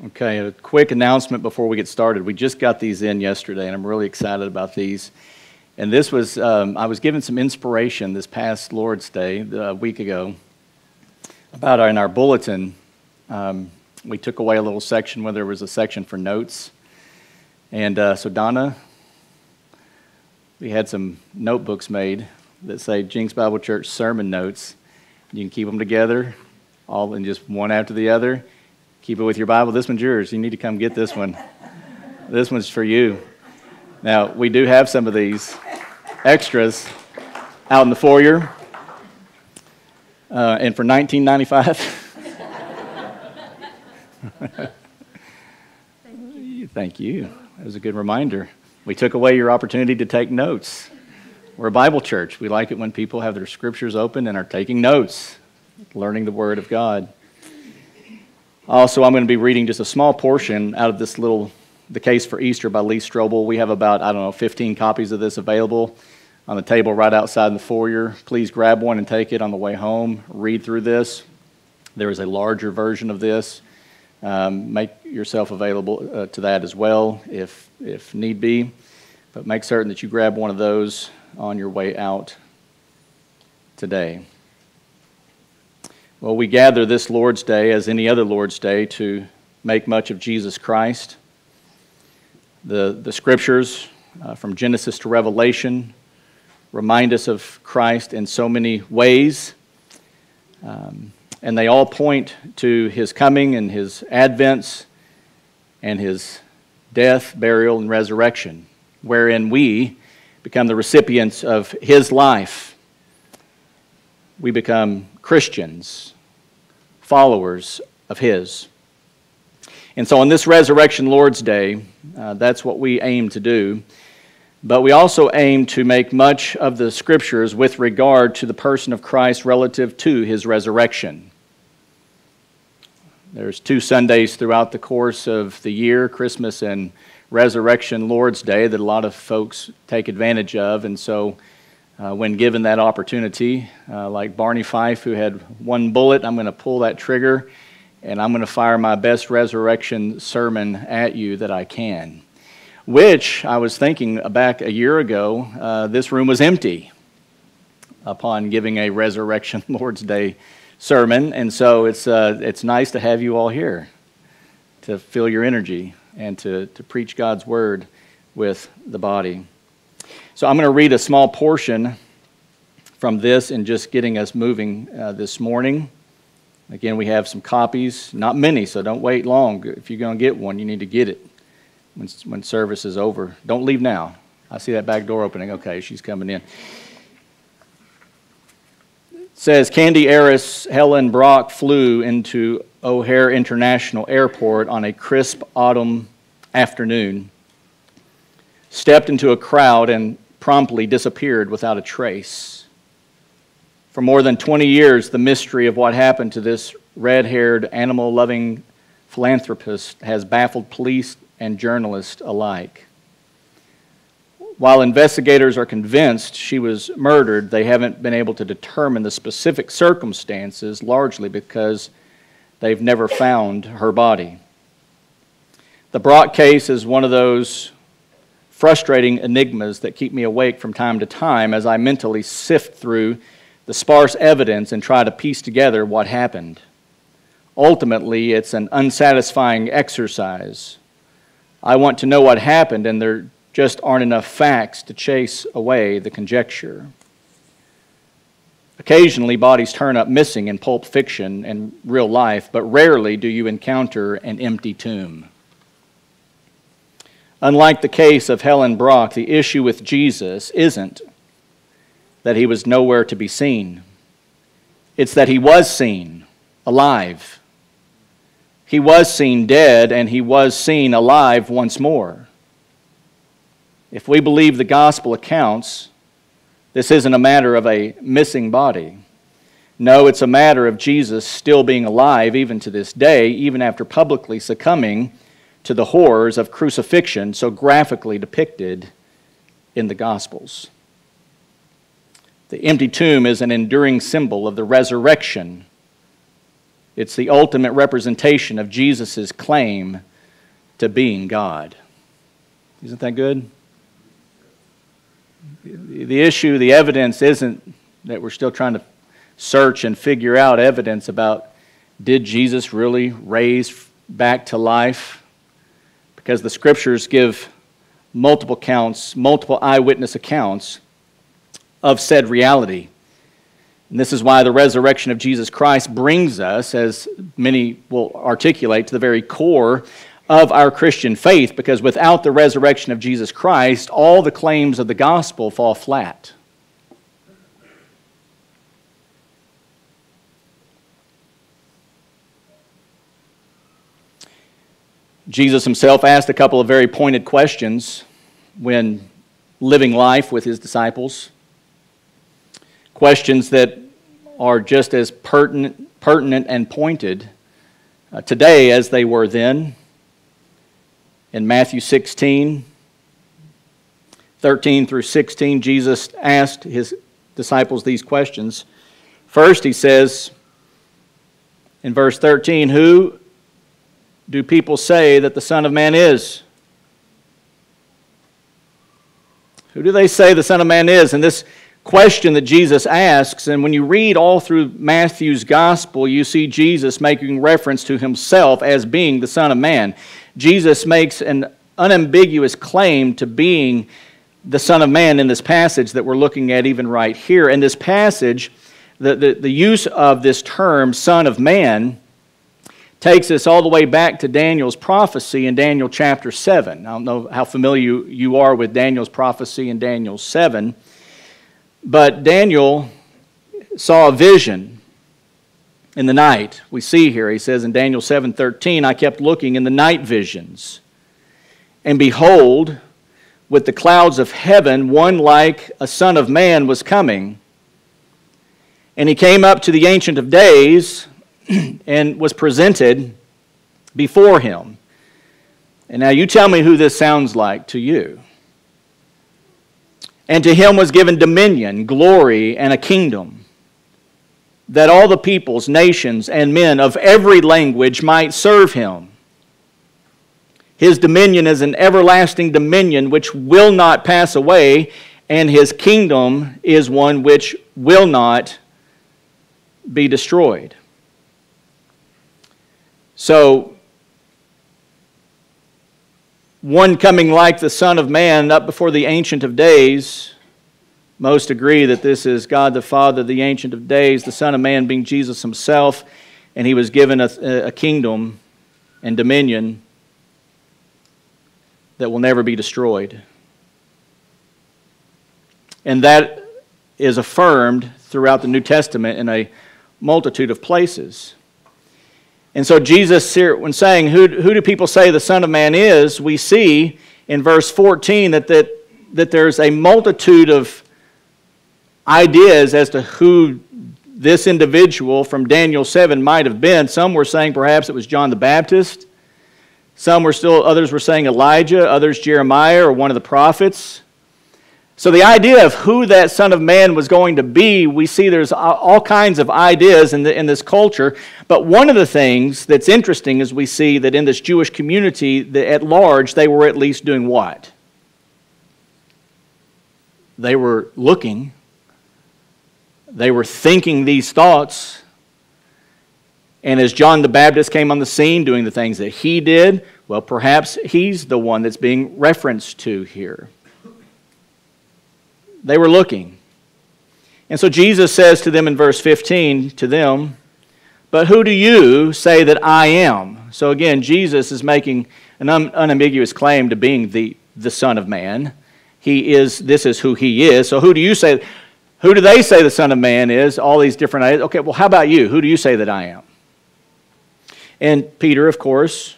Okay, a quick announcement before we get started. We just got these in yesterday, and I'm really excited about these. And this was, um, I was given some inspiration this past Lord's Day, a week ago, about our, in our bulletin. Um, we took away a little section where there was a section for notes. And uh, so, Donna, we had some notebooks made that say Jenks Bible Church sermon notes. You can keep them together, all in just one after the other Keep it with your Bible. This one's yours. You need to come get this one. This one's for you. Now, we do have some of these extras out in the foyer. Uh, and for 1995 Thank you. That was a good reminder. We took away your opportunity to take notes. We're a Bible church. We like it when people have their scriptures open and are taking notes, learning the Word of God. Also, I'm going to be reading just a small portion out of this little, The Case for Easter by Lee Strobel. We have about, I don't know, 15 copies of this available on the table right outside in the foyer. Please grab one and take it on the way home. Read through this. There is a larger version of this. Um, make yourself available uh, to that as well if, if need be. But make certain that you grab one of those on your way out today. Well, we gather this Lord's Day, as any other Lord's Day, to make much of Jesus Christ. The, the scriptures uh, from Genesis to Revelation remind us of Christ in so many ways. Um, and they all point to his coming and his advents and his death, burial, and resurrection, wherein we become the recipients of his life. We become Christians followers of His. And so on this Resurrection Lord's Day, uh, that's what we aim to do. But we also aim to make much of the Scriptures with regard to the person of Christ relative to His resurrection. There's two Sundays throughout the course of the year, Christmas and Resurrection Lord's Day, that a lot of folks take advantage of. And so uh, when given that opportunity. Uh, like Barney Fife, who had one bullet, I'm going to pull that trigger and I'm going to fire my best resurrection sermon at you that I can. Which I was thinking back a year ago, uh, this room was empty upon giving a Resurrection Lord's Day sermon. And so it's, uh, it's nice to have you all here to fill your energy and to, to preach God's word with the body. So I'm going to read a small portion from this and just getting us moving uh, this morning. Again, we have some copies, not many, so don't wait long. If you're going to get one, you need to get it when, when service is over. Don't leave now. I see that back door opening. Okay, she's coming in. Says Candy heiress Helen Brach flew into O'Hare International Airport on a crisp autumn afternoon, stepped into a crowd, and promptly disappeared without a trace. For more than 20 years, the mystery of what happened to this red haired, animal loving philanthropist has baffled police and journalists alike. While investigators are convinced she was murdered, they haven't been able to determine the specific circumstances, largely because they've never found her body. The Brach case is one of those frustrating enigmas that keep me awake from time to time as I mentally sift through the sparse evidence and try to piece together what happened. Ultimately, it's an unsatisfying exercise. I want to know what happened, and there just aren't enough facts to chase away the conjecture. Occasionally, bodies turn up missing in pulp fiction and real life, but rarely do you encounter an empty tomb. Unlike the case of Helen Brach, the issue with Jesus isn't that he was nowhere to be seen, it's that he was seen alive. He was seen dead, and he was seen alive once more. If we believe the gospel accounts, this isn't a matter of a missing body. No, it's a matter of Jesus still being alive even to this day, even after publicly succumbing to the horrors of crucifixion so graphically depicted in the Gospels. The empty tomb is an enduring symbol of the resurrection It's the ultimate representation of Jesus' claim to being God. Isn't that good? The issue, the evidence isn't that we're still trying to search and figure out evidence about did Jesus really raise back to life? Because the scriptures give multiple counts, multiple eyewitness accounts of said reality. And this is why the resurrection of Jesus Christ brings us, as many will articulate, to the very core of our Christian faith, because without the resurrection of Jesus Christ, all the claims of the gospel fall flat. Jesus himself asked a couple of very pointed questions when living life with his disciples. Questions that are just as pertinent, pertinent and pointed uh, today as they were then in Matthew 16, 13 through 16, Jesus asked his disciples these questions. First, he says in verse 13, Who do people say that the Son of Man is? Who do they say the Son of Man is? And this question that Jesus asks, and when you read all through Matthew's gospel, you see Jesus making reference to himself as being the Son of Man. Jesus makes an unambiguous claim to being the Son of Man in this passage that we're looking at, even right here. In this passage, the, the, the use of this term, Son of Man, takes us all the way back to Daniel's prophecy in Daniel chapter 7. I don't know how familiar you, you are with Daniel's prophecy in Daniel 7, but Daniel saw a vision in the night. We see here, he says in Daniel 7:13, I kept looking in the night visions, and behold, with the clouds of heaven, one like a son of man was coming. And he came up to the Ancient of Days and was presented before him. And now you tell me who this sounds like to you. And to him was given dominion, glory, and a kingdom that all the peoples, nations, and men of every language might serve him. His dominion is an everlasting dominion which will not pass away, and his kingdom is one which will not be destroyed. So, one coming like the Son of Man up before the Ancient of Days most agree that this is God the Father, the Ancient of Days, the Son of Man being Jesus himself, and he was given a, a kingdom and dominion that will never be destroyed. And that is affirmed throughout the New Testament in a multitude of places. And so, Jesus, when saying, Who, who do people say the Son of Man is? we see in verse 14 that, that, that there's a multitude of ideas as to who this individual from Daniel 7 might have been. Some were saying perhaps it was John the Baptist. Some were still, others were saying Elijah, others Jeremiah or one of the prophets. So, the idea of who that Son of Man was going to be, we see there's all kinds of ideas in, the, in this culture. But one of the things that's interesting is we see that in this Jewish community, at large, they were at least doing what? They were looking they were thinking these thoughts. And as John the Baptist came on the scene doing the things that he did, well, perhaps he's the one that's being referenced to here. They were looking. And so Jesus says to them in verse 15 to them, But who do you say that I am? So again, Jesus is making an unambiguous claim to being the, the Son of Man. He is, this is who he is. So who do you say? Who do they say the Son of Man is? All these different ideas. Okay, well, how about you? Who do you say that I am? And Peter, of course,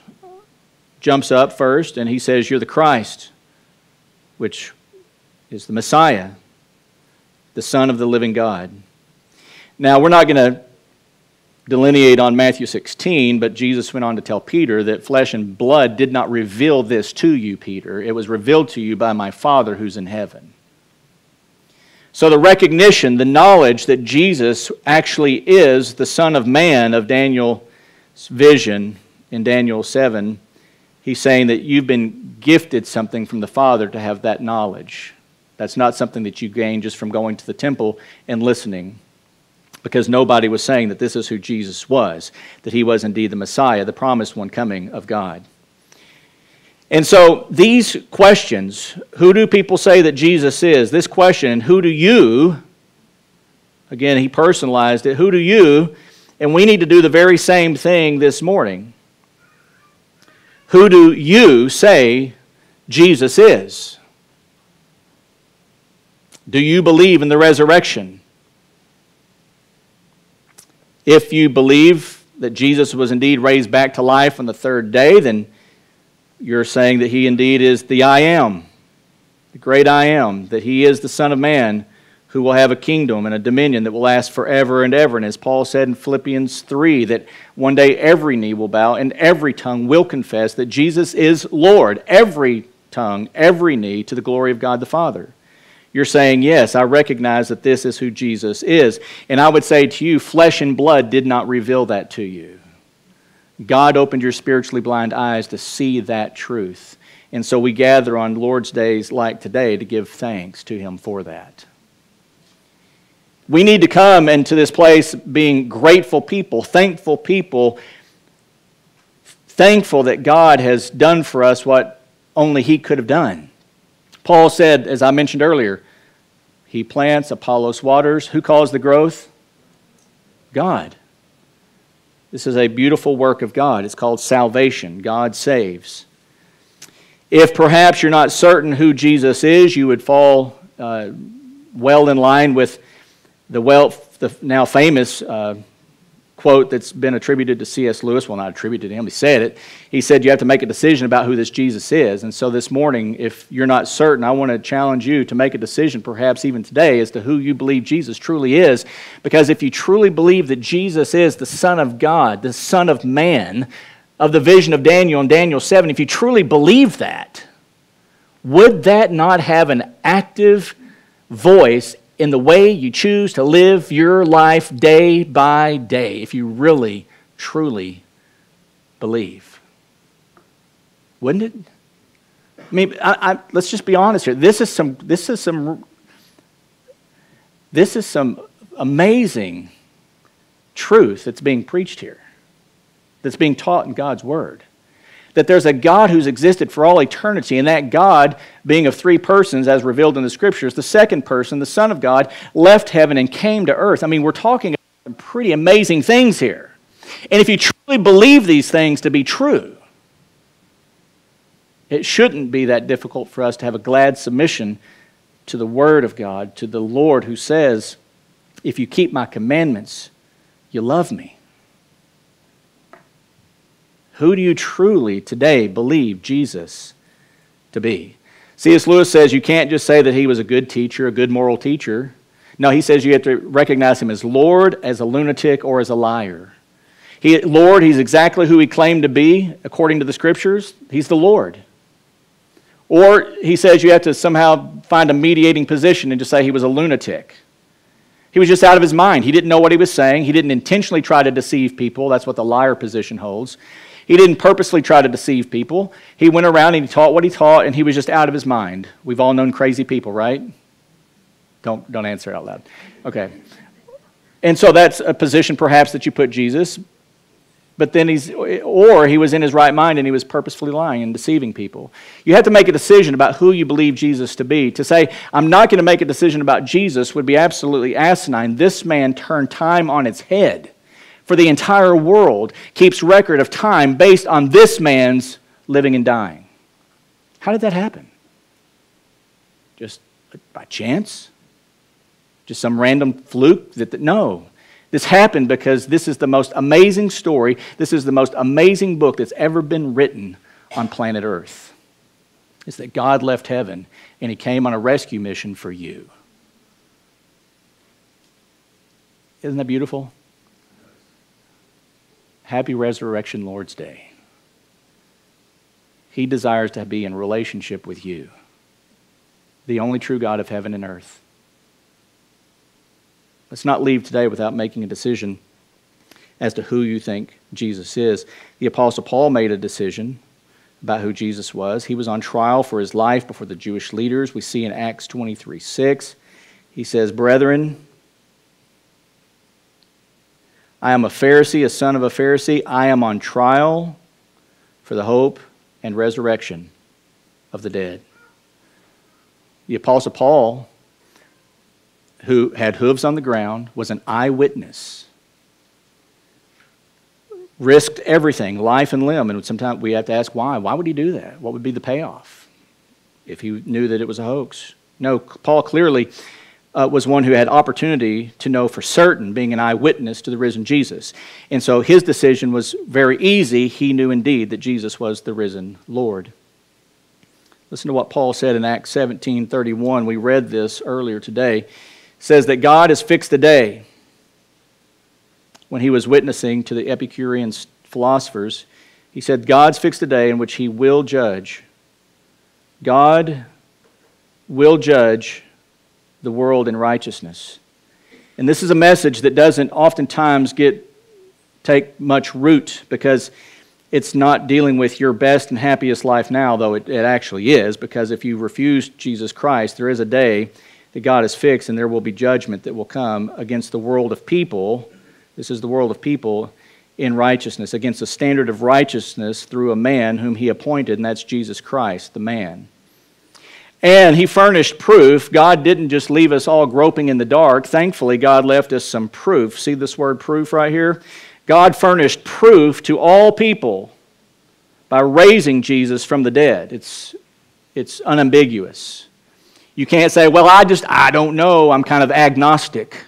jumps up first and he says, You're the Christ, which is the Messiah, the Son of the living God. Now, we're not going to delineate on Matthew 16, but Jesus went on to tell Peter that flesh and blood did not reveal this to you, Peter. It was revealed to you by my Father who's in heaven. So, the recognition, the knowledge that Jesus actually is the Son of Man of Daniel's vision in Daniel 7, he's saying that you've been gifted something from the Father to have that knowledge. That's not something that you gain just from going to the temple and listening, because nobody was saying that this is who Jesus was, that he was indeed the Messiah, the promised one coming of God. And so these questions who do people say that Jesus is? This question, who do you, again, he personalized it, who do you, and we need to do the very same thing this morning. Who do you say Jesus is? Do you believe in the resurrection? If you believe that Jesus was indeed raised back to life on the third day, then you're saying that he indeed is the I am, the great I am, that he is the Son of Man who will have a kingdom and a dominion that will last forever and ever. And as Paul said in Philippians 3, that one day every knee will bow and every tongue will confess that Jesus is Lord. Every tongue, every knee to the glory of God the Father. You're saying, Yes, I recognize that this is who Jesus is. And I would say to you, flesh and blood did not reveal that to you. God opened your spiritually blind eyes to see that truth. And so we gather on Lord's days like today to give thanks to Him for that. We need to come into this place being grateful people, thankful people, thankful that God has done for us what only He could have done. Paul said, as I mentioned earlier, He plants, Apollos waters. Who caused the growth? God. This is a beautiful work of God. It's called salvation. God saves. If perhaps you're not certain who Jesus is, you would fall uh, well in line with the, well, the now famous uh, quote that's been attributed to C.S. Lewis. Well, not attributed to him, he said it. He said, You have to make a decision about who this Jesus is. And so this morning, if you're not certain, I want to challenge you to make a decision, perhaps even today, as to who you believe Jesus truly is. Because if you truly believe that Jesus is the Son of God, the Son of Man, of the vision of Daniel in Daniel 7, if you truly believe that, would that not have an active voice in the way you choose to live your life day by day if you really, truly believe. Wouldn't it? I mean, I, I, let's just be honest here. This is some. This is some. This is some amazing truth that's being preached here, that's being taught in God's Word that there's a God who's existed for all eternity, and that God, being of three persons as revealed in the scriptures, the second person, the Son of God, left heaven and came to earth. I mean, we're talking about some pretty amazing things here. And if you truly believe these things to be true, it shouldn't be that difficult for us to have a glad submission to the Word of God, to the Lord who says, If you keep my commandments, you love me. Who do you truly today believe Jesus to be? C.S. Lewis says you can't just say that he was a good teacher, a good moral teacher. No, he says you have to recognize him as Lord, as a lunatic, or as a liar. He, Lord, he's exactly who he claimed to be according to the scriptures. He's the Lord. Or he says you have to somehow find a mediating position and just say he was a lunatic. He was just out of his mind. He didn't know what he was saying. He didn't intentionally try to deceive people. That's what the liar position holds. He didn't purposely try to deceive people. He went around and he taught what he taught, and he was just out of his mind. We've all known crazy people, right? Don't, don't answer out loud. Okay. And so that's a position perhaps that you put Jesus, but then he's, or he was in his right mind and he was purposefully lying and deceiving people. You have to make a decision about who you believe Jesus to be. To say, I'm not going to make a decision about Jesus would be absolutely asinine. This man turned time on its head for the entire world keeps record of time based on this man's living and dying. How did that happen? Just by chance? Just some random fluke? That, no. This happened because this is the most amazing story. This is the most amazing book that's ever been written on planet Earth. It's that God left heaven and he came on a rescue mission for you. Isn't that beautiful? Happy Resurrection Lord's Day. He desires to be in relationship with you, the only true God of heaven and earth. Let's not leave today without making a decision as to who you think Jesus is. The Apostle Paul made a decision about who Jesus was. He was on trial for his life before the Jewish leaders. We see in Acts 23 6. He says, Brethren, I am a Pharisee, a son of a Pharisee. I am on trial for the hope and resurrection of the dead. The Apostle Paul, who had hooves on the ground, was an eyewitness risked everything, life and limb. And sometimes we have to ask why. Why would he do that? What would be the payoff if he knew that it was a hoax? No, Paul clearly uh, was one who had opportunity to know for certain, being an eyewitness to the risen Jesus. And so his decision was very easy. He knew indeed that Jesus was the risen Lord. Listen to what Paul said in Acts 17 31. We read this earlier today. It says that God has fixed a day when he was witnessing to the Epicurean philosophers, he said, God's fixed a day in which he will judge. God will judge the world in righteousness. And this is a message that doesn't oftentimes get take much root because it's not dealing with your best and happiest life now, though it, it actually is, because if you refuse Jesus Christ, there is a day that God has fixed and there will be judgment that will come against the world of people this is the world of people in righteousness, against a standard of righteousness through a man whom he appointed, and that's Jesus Christ, the man. And he furnished proof. God didn't just leave us all groping in the dark. Thankfully, God left us some proof. See this word proof right here? God furnished proof to all people by raising Jesus from the dead. It's, it's unambiguous. You can't say, well, I just, I don't know. I'm kind of agnostic.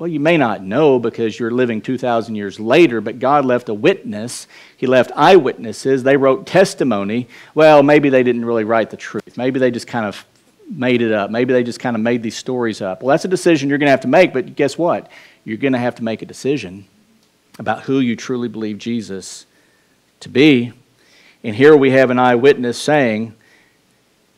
Well, you may not know because you're living 2,000 years later, but God left a witness. He left eyewitnesses. They wrote testimony. Well, maybe they didn't really write the truth. Maybe they just kind of made it up. Maybe they just kind of made these stories up. Well, that's a decision you're going to have to make, but guess what? You're going to have to make a decision about who you truly believe Jesus to be. And here we have an eyewitness saying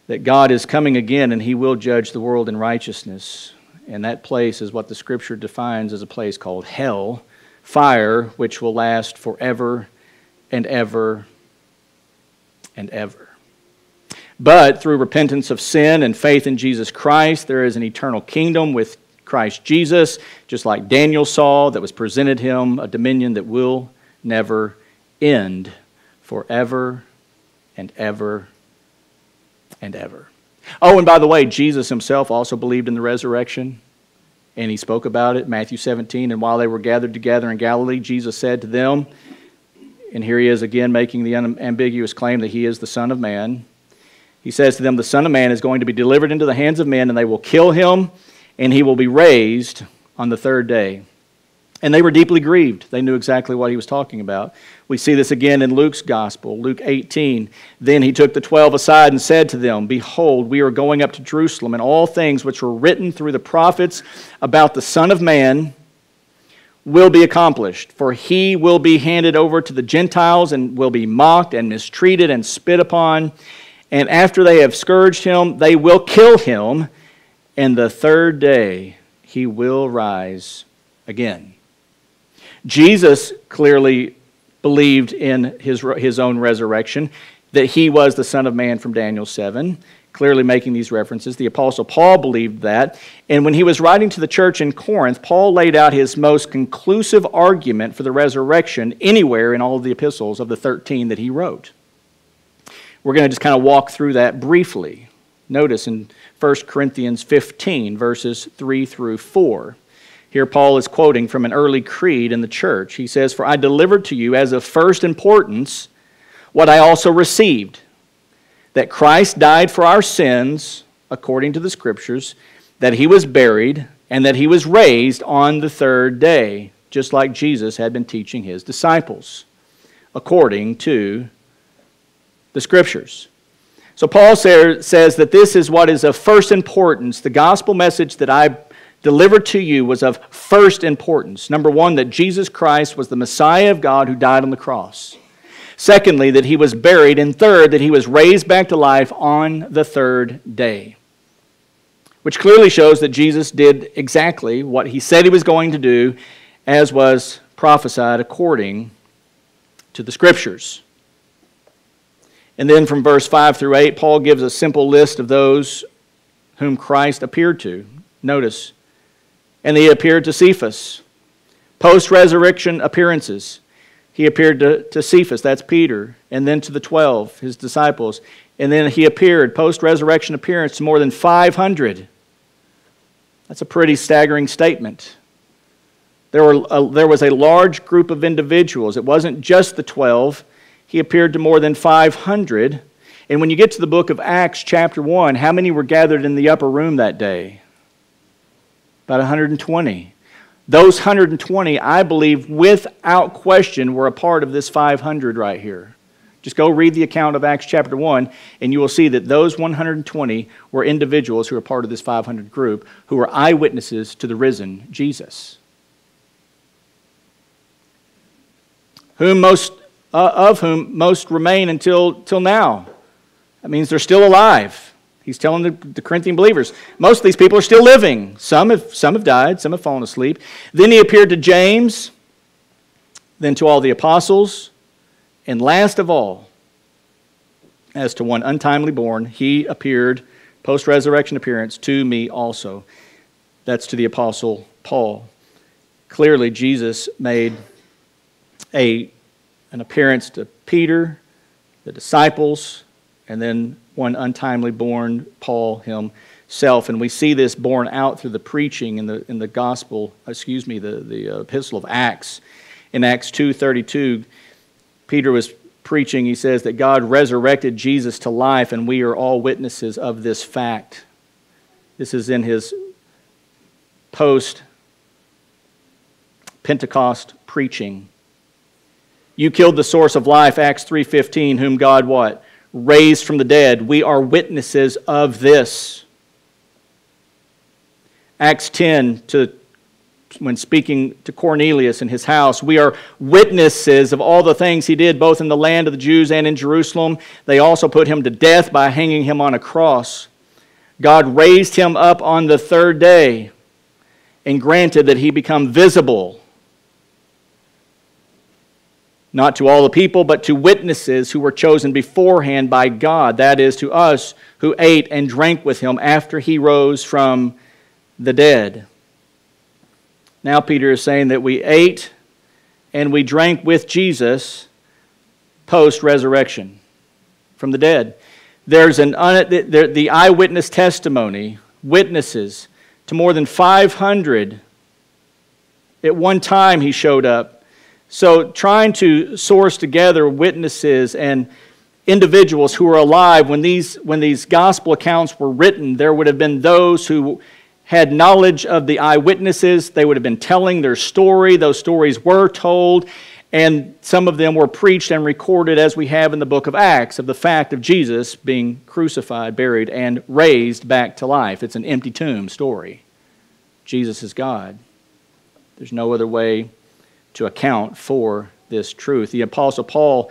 that God is coming again and he will judge the world in righteousness. And that place is what the scripture defines as a place called hell, fire which will last forever and ever and ever. But through repentance of sin and faith in Jesus Christ, there is an eternal kingdom with Christ Jesus, just like Daniel saw, that was presented him a dominion that will never end forever and ever and ever. Oh, and by the way, Jesus himself also believed in the resurrection, and he spoke about it, Matthew 17. And while they were gathered together in Galilee, Jesus said to them, and here he is again making the unambiguous claim that he is the Son of Man. He says to them, The Son of Man is going to be delivered into the hands of men, and they will kill him, and he will be raised on the third day. And they were deeply grieved. They knew exactly what he was talking about. We see this again in Luke's gospel, Luke 18. Then he took the twelve aside and said to them, Behold, we are going up to Jerusalem, and all things which were written through the prophets about the Son of Man will be accomplished. For he will be handed over to the Gentiles and will be mocked and mistreated and spit upon. And after they have scourged him, they will kill him. And the third day he will rise again. Jesus clearly believed in his, his own resurrection, that he was the Son of Man from Daniel 7, clearly making these references. The Apostle Paul believed that. And when he was writing to the church in Corinth, Paul laid out his most conclusive argument for the resurrection anywhere in all of the epistles of the 13 that he wrote. We're going to just kind of walk through that briefly. Notice in 1 Corinthians 15, verses 3 through 4. Here, Paul is quoting from an early creed in the church. He says, For I delivered to you as of first importance what I also received that Christ died for our sins, according to the Scriptures, that he was buried, and that he was raised on the third day, just like Jesus had been teaching his disciples, according to the Scriptures. So Paul says that this is what is of first importance, the gospel message that I delivered to you was of first importance. Number one, that Jesus Christ was the Messiah of God who died on the cross. Secondly, that he was buried. And third, that he was raised back to life on the third day. Which clearly shows that Jesus did exactly what he said he was going to do as was prophesied according to the Scriptures. And then from verse 5 through 8, Paul gives a simple list of those whom Christ appeared to. Notice, and he appeared to Cephas. Post resurrection appearances. He appeared to, to Cephas, that's Peter, and then to the 12, his disciples. And then he appeared, post resurrection appearance, to more than 500. That's a pretty staggering statement. There, were a, there was a large group of individuals. It wasn't just the 12, he appeared to more than 500. And when you get to the book of Acts, chapter 1, how many were gathered in the upper room that day? About 120. Those 120, I believe, without question, were a part of this 500 right here. Just go read the account of Acts chapter 1, and you will see that those 120 were individuals who were part of this 500 group who were eyewitnesses to the risen Jesus. Whom most, uh, of whom most remain until till now. That means they're still alive. He's telling the, the, Corinthian believers. Most of these people are still living. Some have, some have died, some have fallen asleep. Then he appeared to James, then to all the apostles, and last of all, as to one untimely born, he appeared, post resurrection appearance, to me also. That's to the apostle Paul. Clearly, Jesus made a, an appearance to Peter, the disciples, and then one untimely born, Paul himself. And we see this borne out through the preaching in the, in the gospel, excuse me, the, the epistle of Acts. In Acts 2.32, Peter was preaching, he says that God resurrected Jesus to life, and we are all witnesses of this fact. This is in his post Pentecost preaching. You killed the source of life, Acts 3:15, whom God what? Raised from the dead. We are witnesses of this. Acts 10, to, when speaking to Cornelius in his house, we are witnesses of all the things he did, both in the land of the Jews and in Jerusalem. They also put him to death by hanging him on a cross. God raised him up on the third day and granted that he become visible not to all the people, but to witnesses who were chosen beforehand by God, that is, to us who ate and drank with him after he rose from the dead. Now, Peter is saying that we ate and we drank with Jesus post resurrection from the dead. There's an un, the eyewitness testimony, witnesses to more than 500. At one time, he showed up so, trying to source together witnesses and individuals who were alive when these, when these gospel accounts were written, there would have been those who had knowledge of the eyewitnesses. They would have been telling their story. Those stories were told, and some of them were preached and recorded, as we have in the book of Acts, of the fact of Jesus being crucified, buried, and raised back to life. It's an empty tomb story. Jesus is God. There's no other way to account for this truth. The Apostle Paul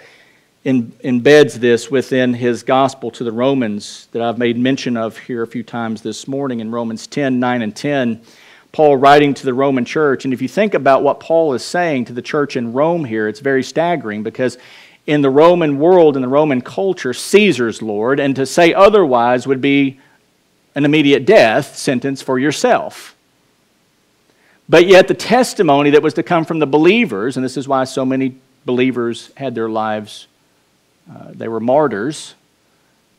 in, embeds this within his gospel to the Romans that I've made mention of here a few times this morning in Romans 10 9 and 10. Paul writing to the Roman church. And if you think about what Paul is saying to the church in Rome here, it's very staggering because in the Roman world, in the Roman culture, Caesar's Lord, and to say otherwise would be an immediate death sentence for yourself. But yet, the testimony that was to come from the believers, and this is why so many believers had their lives, uh, they were martyrs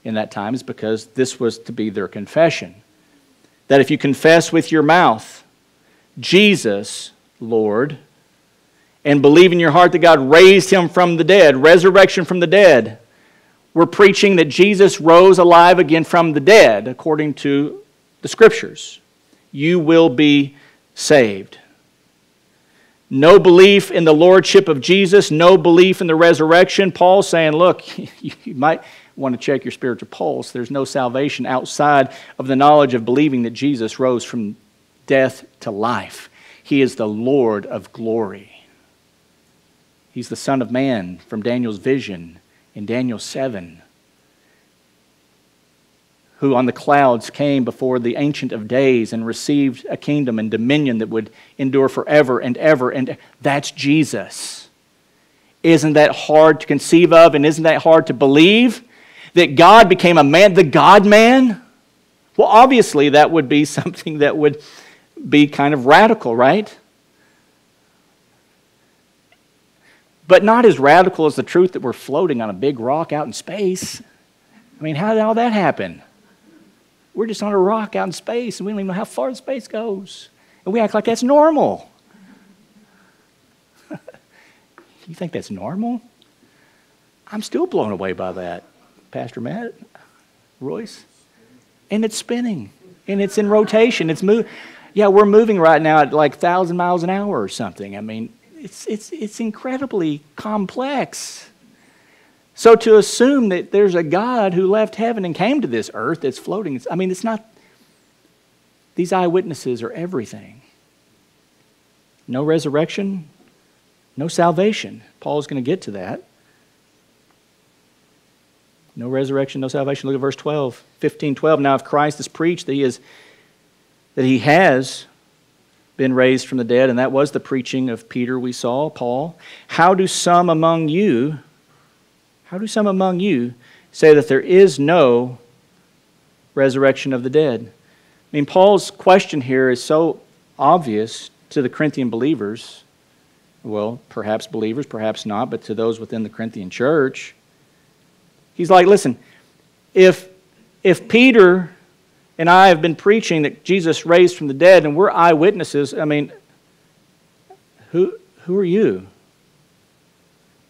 in that time, is because this was to be their confession. That if you confess with your mouth, Jesus, Lord, and believe in your heart that God raised him from the dead, resurrection from the dead, we're preaching that Jesus rose alive again from the dead, according to the scriptures. You will be saved. No belief in the lordship of Jesus, no belief in the resurrection. Paul's saying, look, you might want to check your spiritual pulse. There's no salvation outside of the knowledge of believing that Jesus rose from death to life. He is the Lord of glory. He's the Son of Man from Daniel's vision in Daniel 7, who on the clouds came before the Ancient of Days and received a kingdom and dominion that would endure forever and ever. And that's Jesus. Isn't that hard to conceive of? And isn't that hard to believe? That God became a man, the God man? Well, obviously, that would be something that would be kind of radical, right? But not as radical as the truth that we're floating on a big rock out in space. I mean, how did all that happen? We're just on a rock out in space, and we don't even know how far the space goes. And we act like that's normal. you think that's normal? I'm still blown away by that, Pastor Matt, Royce. And it's spinning, and it's in rotation. It's moving. Yeah, we're moving right now at like 1,000 miles an hour or something. I mean, it's, it's, it's incredibly complex. So to assume that there's a God who left heaven and came to this earth that's floating, I mean, it's not, these eyewitnesses are everything. No resurrection, no salvation. Paul's going to get to that. No resurrection, no salvation. Look at verse 12, 15, 12. Now, if Christ is preached that he, is, that he has been raised from the dead, and that was the preaching of Peter we saw, Paul, how do some among you how do some among you say that there is no resurrection of the dead? I mean, Paul's question here is so obvious to the Corinthian believers. Well, perhaps believers, perhaps not, but to those within the Corinthian church. He's like, listen, if, if Peter and I have been preaching that Jesus raised from the dead and we're eyewitnesses, I mean, who, who are you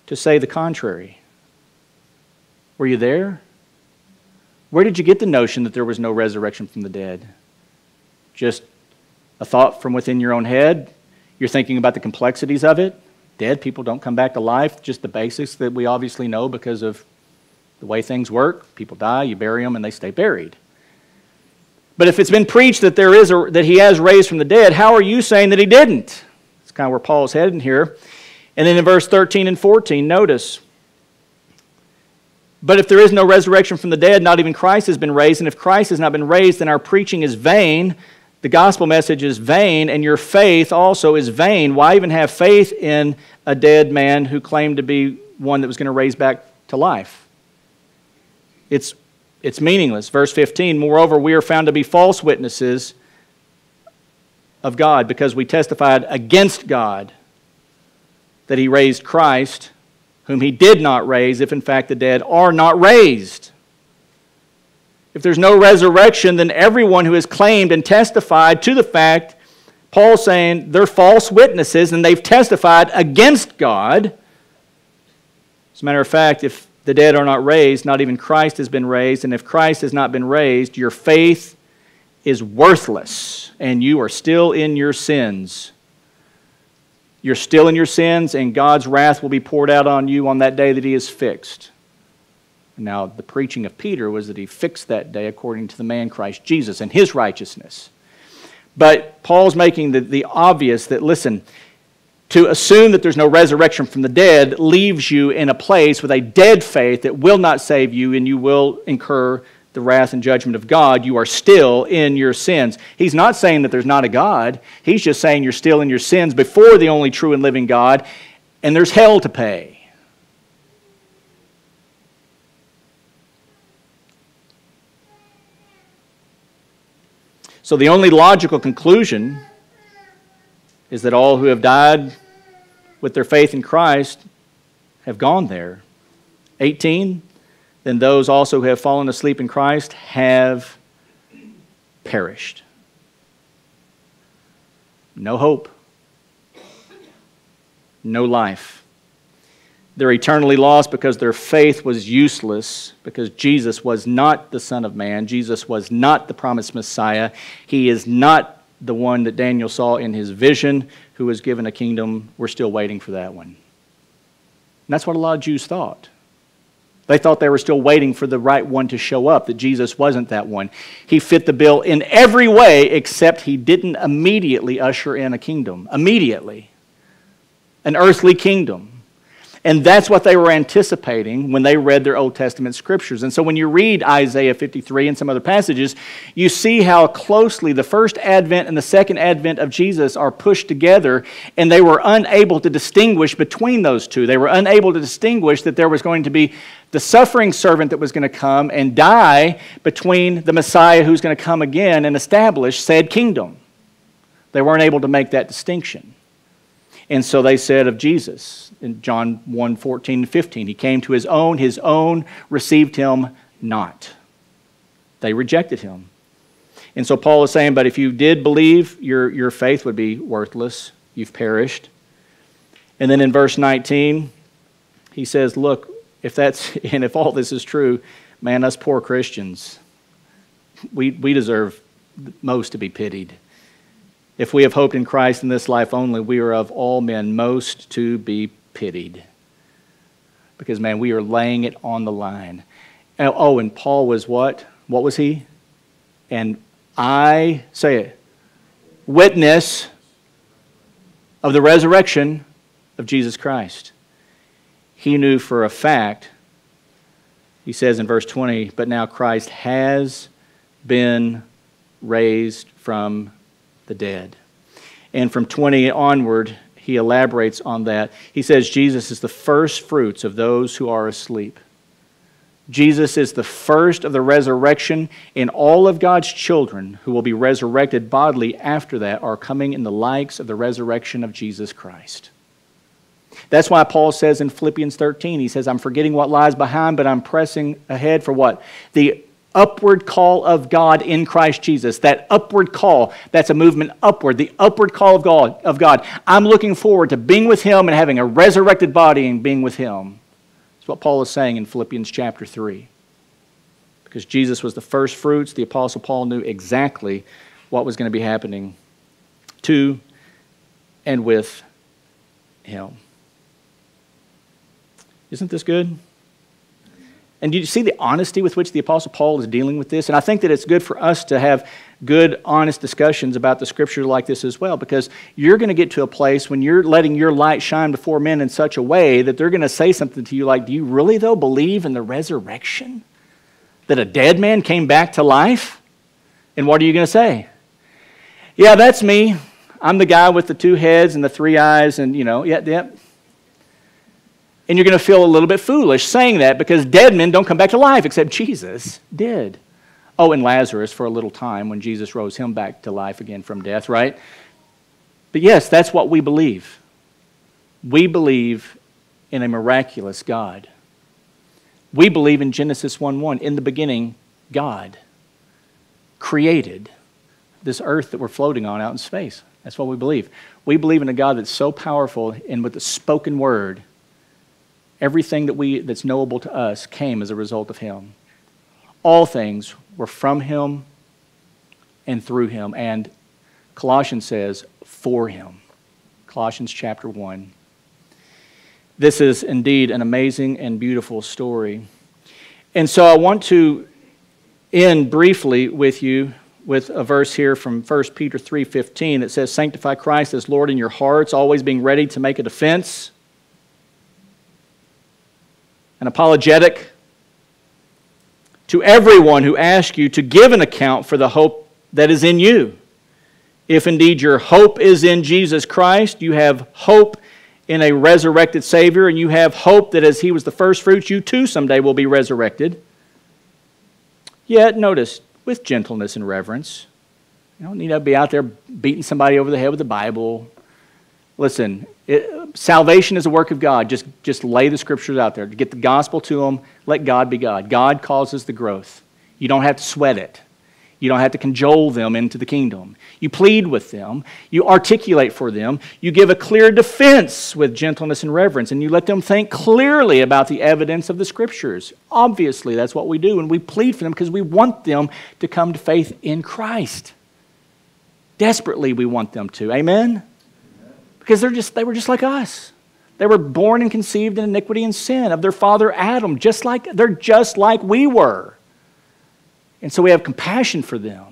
to say the contrary? Were you there? Where did you get the notion that there was no resurrection from the dead? Just a thought from within your own head? You're thinking about the complexities of it? Dead people don't come back to life, just the basics that we obviously know because of the way things work. People die, you bury them, and they stay buried. But if it's been preached that there is a, that he has raised from the dead, how are you saying that he didn't? It's kind of where Paul's heading here. And then in verse 13 and 14, notice but if there is no resurrection from the dead, not even Christ has been raised. And if Christ has not been raised, then our preaching is vain. The gospel message is vain, and your faith also is vain. Why even have faith in a dead man who claimed to be one that was going to raise back to life? It's, it's meaningless. Verse 15 Moreover, we are found to be false witnesses of God because we testified against God that he raised Christ whom he did not raise, if in fact the dead are not raised. If there's no resurrection, then everyone who has claimed and testified to the fact, Paul's saying they're false witnesses and they've testified against God. As a matter of fact, if the dead are not raised, not even Christ has been raised, and if Christ has not been raised, your faith is worthless and you are still in your sins. You're still in your sins, and God's wrath will be poured out on you on that day that He is fixed. Now, the preaching of Peter was that he fixed that day according to the man Christ Jesus and his righteousness. But Paul's making the, the obvious that, listen, to assume that there's no resurrection from the dead leaves you in a place with a dead faith that will not save you, and you will incur the wrath and judgment of God, you are still in your sins. He's not saying that there's not a God. He's just saying you're still in your sins before the only true and living God, and there's hell to pay. So the only logical conclusion is that all who have died with their faith in Christ have gone there. 18 then those also who have fallen asleep in Christ have perished. No hope, no life. They're eternally lost because their faith was useless, because Jesus was not the Son of Man. Jesus was not the promised Messiah. He is not the one that Daniel saw in his vision who was given a kingdom. We're still waiting for that one. And that's what a lot of Jews thought. They thought they were still waiting for the right one to show up, that Jesus wasn't that one. He fit the bill in every way except he didn't immediately usher in a kingdom. Immediately. An earthly kingdom. And that's what they were anticipating when they read their Old Testament scriptures. And so when you read Isaiah 53 and some other passages, you see how closely the first advent and the second advent of Jesus are pushed together, and they were unable to distinguish between those two. They were unable to distinguish that there was going to be the suffering servant that was going to come and die between the Messiah who's going to come again and establish said kingdom. They weren't able to make that distinction. And so they said of Jesus in John 1 14 and 15, He came to His own, His own received Him not. They rejected Him. And so Paul is saying, But if you did believe, your, your faith would be worthless. You've perished. And then in verse 19, he says, Look, if that's, and if all this is true, man, us poor Christians, we, we deserve most to be pitied. If we have hoped in Christ in this life only, we are of all men most to be pitied. Because, man, we are laying it on the line. Oh, and Paul was what? What was he? And I, say it, witness of the resurrection of Jesus Christ. He knew for a fact, he says in verse 20, but now Christ has been raised from the dead. And from 20 onward, he elaborates on that. He says Jesus is the first fruits of those who are asleep. Jesus is the first of the resurrection, and all of God's children who will be resurrected bodily after that are coming in the likes of the resurrection of Jesus Christ. That's why Paul says in Philippians 13, he says, I'm forgetting what lies behind, but I'm pressing ahead for what? The upward call of God in Christ Jesus. That upward call, that's a movement upward, the upward call of God, of God. I'm looking forward to being with Him and having a resurrected body and being with Him. That's what Paul is saying in Philippians chapter 3. Because Jesus was the first fruits, the Apostle Paul knew exactly what was going to be happening to and with him. Isn't this good? And do you see the honesty with which the Apostle Paul is dealing with this? And I think that it's good for us to have good, honest discussions about the scripture like this as well, because you're going to get to a place when you're letting your light shine before men in such a way that they're going to say something to you like, Do you really, though, believe in the resurrection? That a dead man came back to life? And what are you going to say? Yeah, that's me. I'm the guy with the two heads and the three eyes, and, you know, yeah, yeah, and you're going to feel a little bit foolish saying that because dead men don't come back to life except Jesus did. Oh, and Lazarus for a little time when Jesus rose him back to life again from death, right? But yes, that's what we believe. We believe in a miraculous God. We believe in Genesis 1 1. In the beginning, God created this earth that we're floating on out in space. That's what we believe. We believe in a God that's so powerful and with the spoken word Everything that we, that's knowable to us came as a result of him. All things were from him and through him. And Colossians says, for him. Colossians chapter 1. This is indeed an amazing and beautiful story. And so I want to end briefly with you with a verse here from 1 Peter 3:15 that says sanctify Christ as Lord in your hearts always being ready to make a defense an apologetic to everyone who asks you to give an account for the hope that is in you. If indeed your hope is in Jesus Christ, you have hope in a resurrected Savior, and you have hope that as He was the first fruits, you too someday will be resurrected. Yet, notice, with gentleness and reverence. You don't need to be out there beating somebody over the head with the Bible. Listen, it, salvation is a work of God. Just, just lay the scriptures out there. Get the gospel to them. Let God be God. God causes the growth. You don't have to sweat it. You don't have to cajole them into the kingdom. You plead with them. You articulate for them. You give a clear defense with gentleness and reverence, and you let them think clearly about the evidence of the scriptures. Obviously, that's what we do, and we plead for them because we want them to come to faith in Christ. Desperately, we want them to. Amen? Because they're just, they were just like us. They were born and conceived in iniquity and sin of their father Adam, just like they're just like we were. And so we have compassion for them.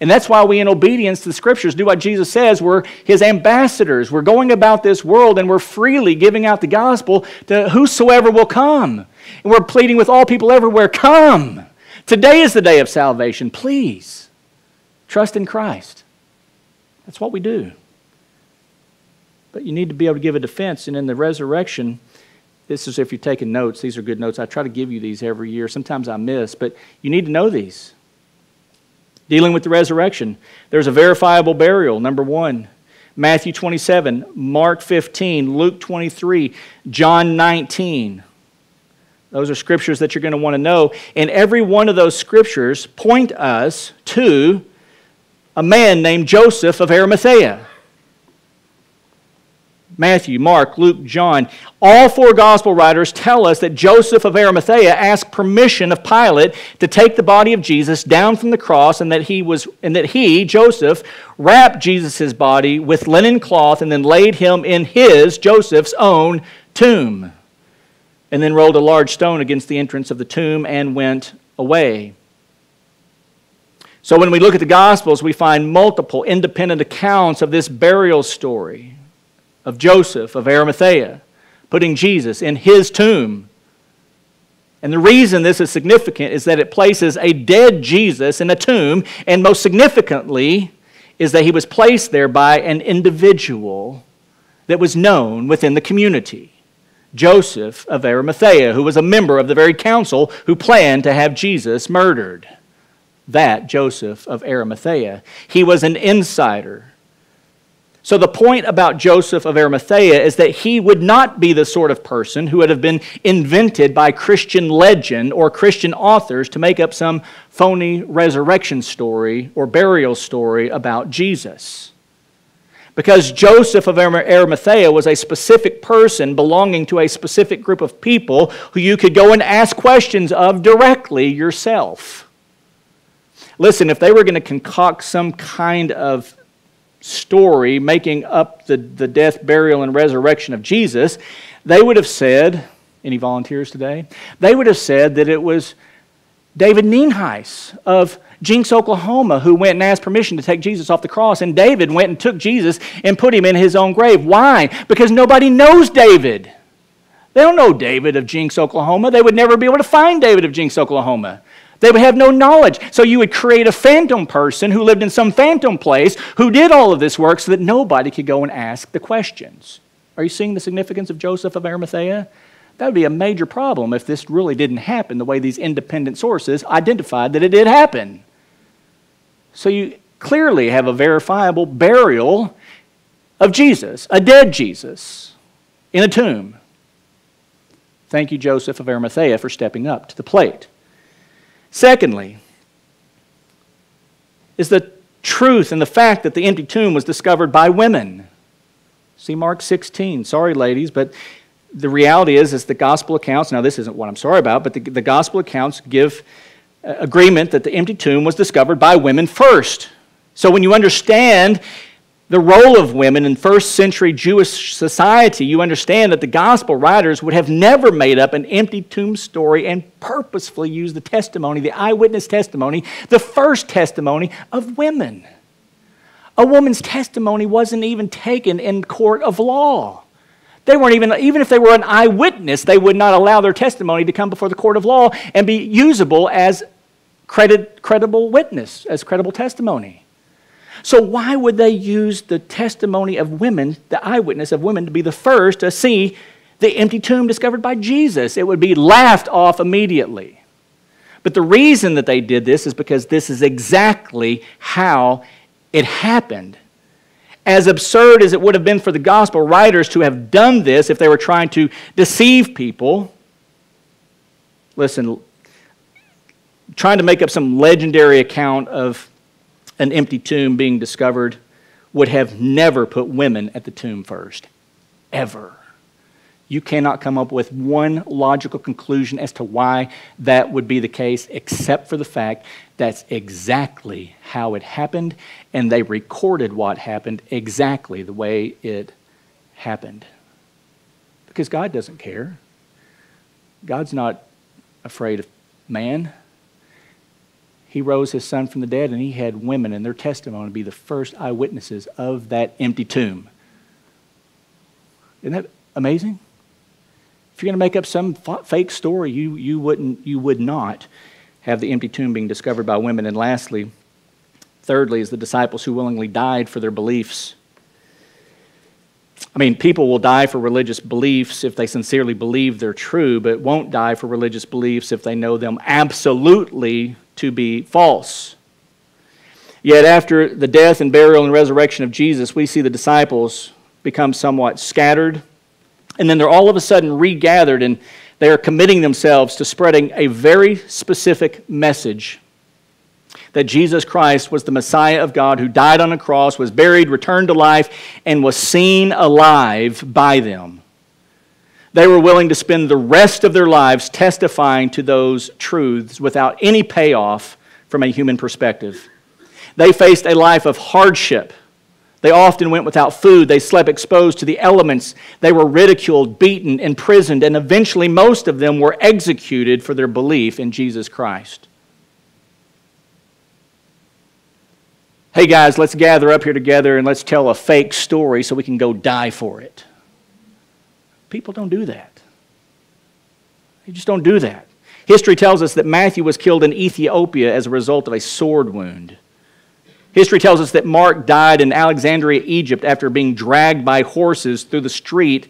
And that's why we, in obedience to the scriptures, do what Jesus says. We're his ambassadors. We're going about this world and we're freely giving out the gospel to whosoever will come. And we're pleading with all people everywhere come. Today is the day of salvation. Please trust in Christ. That's what we do. But you need to be able to give a defense. And in the resurrection, this is if you're taking notes, these are good notes. I try to give you these every year. Sometimes I miss, but you need to know these. Dealing with the resurrection, there's a verifiable burial, number one. Matthew 27, Mark 15, Luke 23, John 19. Those are scriptures that you're going to want to know. And every one of those scriptures point us to a man named Joseph of Arimathea. Matthew, Mark, Luke, John, all four gospel writers tell us that Joseph of Arimathea asked permission of Pilate to take the body of Jesus down from the cross and that he was and that he, Joseph, wrapped Jesus' body with linen cloth and then laid him in his, Joseph's own tomb. And then rolled a large stone against the entrance of the tomb and went away. So when we look at the gospels, we find multiple independent accounts of this burial story of Joseph of Arimathea, putting Jesus in his tomb. And the reason this is significant is that it places a dead Jesus in a tomb, and most significantly, is that he was placed there by an individual that was known within the community. Joseph of Arimathea, who was a member of the very council who planned to have Jesus murdered. That Joseph of Arimathea. He was an insider. So, the point about Joseph of Arimathea is that he would not be the sort of person who would have been invented by Christian legend or Christian authors to make up some phony resurrection story or burial story about Jesus. Because Joseph of Arimathea was a specific person belonging to a specific group of people who you could go and ask questions of directly yourself. Listen, if they were going to concoct some kind of story making up the, the death, burial, and resurrection of Jesus, they would have said, any volunteers today? They would have said that it was David Nienhuis of Jenks, Oklahoma, who went and asked permission to take Jesus off the cross. And David went and took Jesus and put him in his own grave. Why? Because nobody knows David. They don't know David of Jenks, Oklahoma. They would never be able to find David of Jenks, Oklahoma. They would have no knowledge. So you would create a phantom person who lived in some phantom place who did all of this work so that nobody could go and ask the questions. Are you seeing the significance of Joseph of Arimathea? That would be a major problem if this really didn't happen the way these independent sources identified that it did happen. So you clearly have a verifiable burial of Jesus, a dead Jesus, in a tomb. Thank you, Joseph of Arimathea, for stepping up to the plate. Secondly, is the truth and the fact that the empty tomb was discovered by women. See Mark 16. Sorry, ladies, but the reality is, is the gospel accounts, now this isn't what I'm sorry about, but the, the gospel accounts give uh, agreement that the empty tomb was discovered by women first. So when you understand the role of women in first century Jewish society, you understand that the gospel writers would have never made up an empty tomb story and purposefully used the testimony, the eyewitness testimony, the first testimony of women. A woman's testimony wasn't even taken in court of law. They weren't even, even if they were an eyewitness, they would not allow their testimony to come before the court of law and be usable as credit, credible witness, as credible testimony. So, why would they use the testimony of women, the eyewitness of women, to be the first to see the empty tomb discovered by Jesus? It would be laughed off immediately. But the reason that they did this is because this is exactly how it happened. As absurd as it would have been for the gospel writers to have done this if they were trying to deceive people, listen, trying to make up some legendary account of an empty tomb being discovered would have never put women at the tomb first. Ever. You cannot come up with one logical conclusion as to why that would be the case, except for the fact that's exactly how it happened, and they recorded what happened exactly the way it happened. Because God doesn't care. God's not afraid of man. He rose his son from the dead, and he had women and their testimony be the first eyewitnesses of that empty tomb. Isn't that amazing? If you're going to make up some fake story, you, you, wouldn't, you would not have the empty tomb being discovered by women. And lastly, thirdly, is the disciples who willingly died for their beliefs. I mean, people will die for religious beliefs if they sincerely believe they're true, but won't die for religious beliefs if they know them absolutely to be false. Yet, after the death and burial and resurrection of Jesus, we see the disciples become somewhat scattered, and then they're all of a sudden regathered and they are committing themselves to spreading a very specific message that Jesus Christ was the Messiah of God who died on a cross, was buried, returned to life, and was seen alive by them. They were willing to spend the rest of their lives testifying to those truths without any payoff from a human perspective. They faced a life of hardship. They often went without food. They slept exposed to the elements. They were ridiculed, beaten, imprisoned, and eventually most of them were executed for their belief in Jesus Christ. Hey guys, let's gather up here together and let's tell a fake story so we can go die for it. People don't do that. They just don't do that. History tells us that Matthew was killed in Ethiopia as a result of a sword wound. History tells us that Mark died in Alexandria, Egypt, after being dragged by horses through the street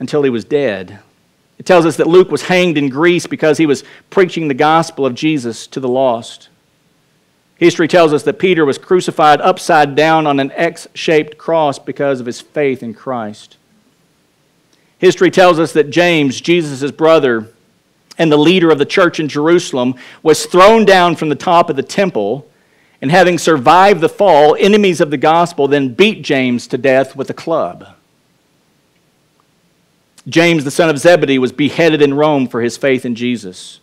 until he was dead. It tells us that Luke was hanged in Greece because he was preaching the gospel of Jesus to the lost. History tells us that Peter was crucified upside down on an X shaped cross because of his faith in Christ. History tells us that James, Jesus' brother, and the leader of the church in Jerusalem, was thrown down from the top of the temple, and having survived the fall, enemies of the gospel then beat James to death with a club. James, the son of Zebedee, was beheaded in Rome for his faith in Jesus.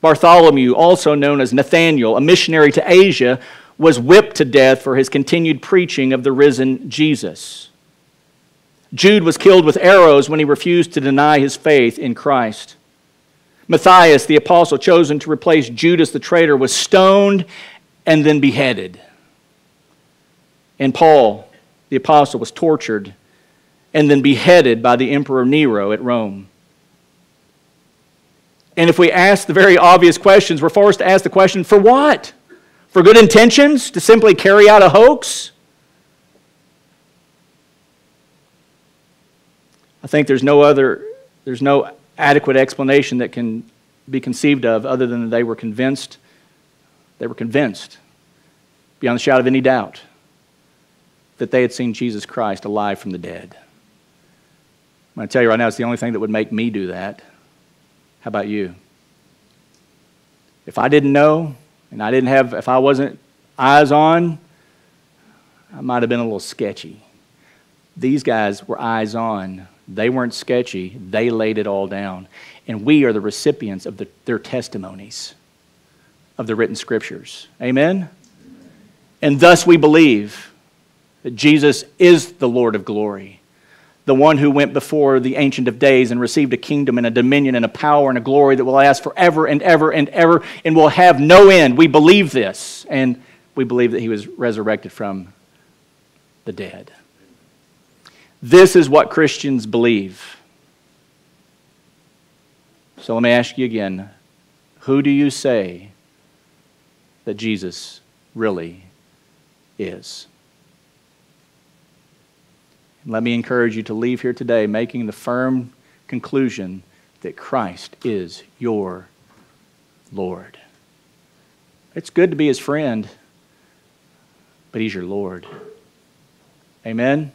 Bartholomew, also known as Nathanael, a missionary to Asia, was whipped to death for his continued preaching of the risen Jesus. Jude was killed with arrows when he refused to deny his faith in Christ. Matthias, the apostle chosen to replace Judas the traitor, was stoned and then beheaded. And Paul, the apostle, was tortured and then beheaded by the Emperor Nero at Rome. And if we ask the very obvious questions, we're forced to ask the question for what? For good intentions? To simply carry out a hoax? I think there's no other, there's no adequate explanation that can be conceived of other than they were convinced, they were convinced, beyond the shadow of any doubt, that they had seen Jesus Christ alive from the dead. I'm going to tell you right now, it's the only thing that would make me do that. How about you? If I didn't know, and I didn't have, if I wasn't eyes on, I might have been a little sketchy. These guys were eyes on they weren't sketchy, they laid it all down. And we are the recipients of the, their testimonies of the written scriptures. Amen? And thus we believe that Jesus is the Lord of glory, the one who went before the Ancient of Days and received a kingdom and a dominion and a power and a glory that will last forever and ever and ever and will have no end. We believe this, and we believe that he was resurrected from the dead. This is what Christians believe. So let me ask you again who do you say that Jesus really is? Let me encourage you to leave here today making the firm conclusion that Christ is your Lord. It's good to be his friend, but he's your Lord. Amen.